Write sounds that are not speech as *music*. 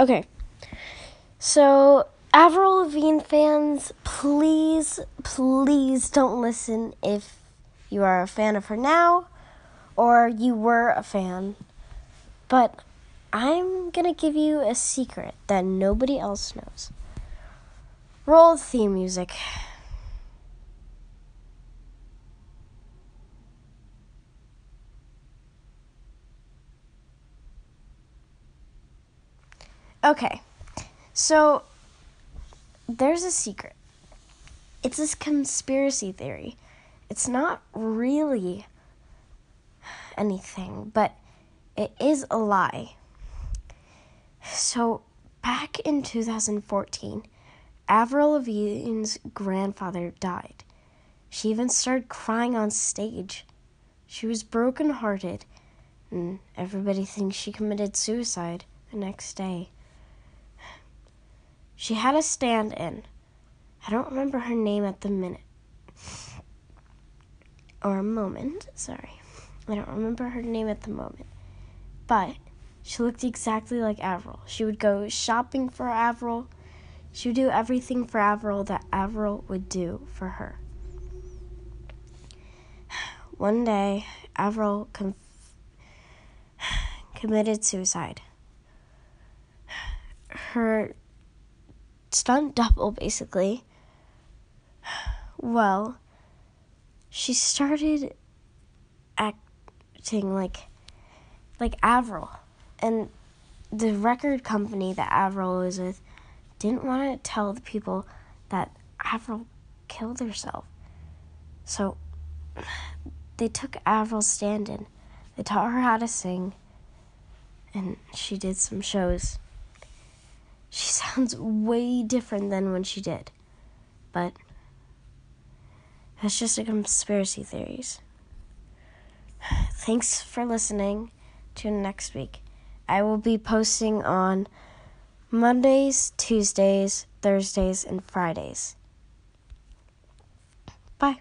Okay. So, Avril Lavigne fans, please, please don't listen if you are a fan of her now or you were a fan. But I'm gonna give you a secret that nobody else knows. Roll the theme music. Okay, so there's a secret. It's this conspiracy theory. It's not really anything, but it is a lie. So, back in 2014, Avril Lavigne's grandfather died. She even started crying on stage. She was brokenhearted, and everybody thinks she committed suicide the next day. She had a stand in. I don't remember her name at the minute. Or a moment, sorry. I don't remember her name at the moment. But she looked exactly like Avril. She would go shopping for Avril. She would do everything for Avril that Avril would do for her. *sighs* One day, Avril com- *sighs* committed suicide. Her stunt double, basically. Well, she started acting like like Avril, and the record company that Avril was with didn't want to tell the people that Avril killed herself. So they took Avril's stand in. They taught her how to sing, and she did some shows. Sounds way different than when she did. But that's just a conspiracy theories. *sighs* Thanks for listening. Tune next week. I will be posting on Mondays, Tuesdays, Thursdays, and Fridays. Bye.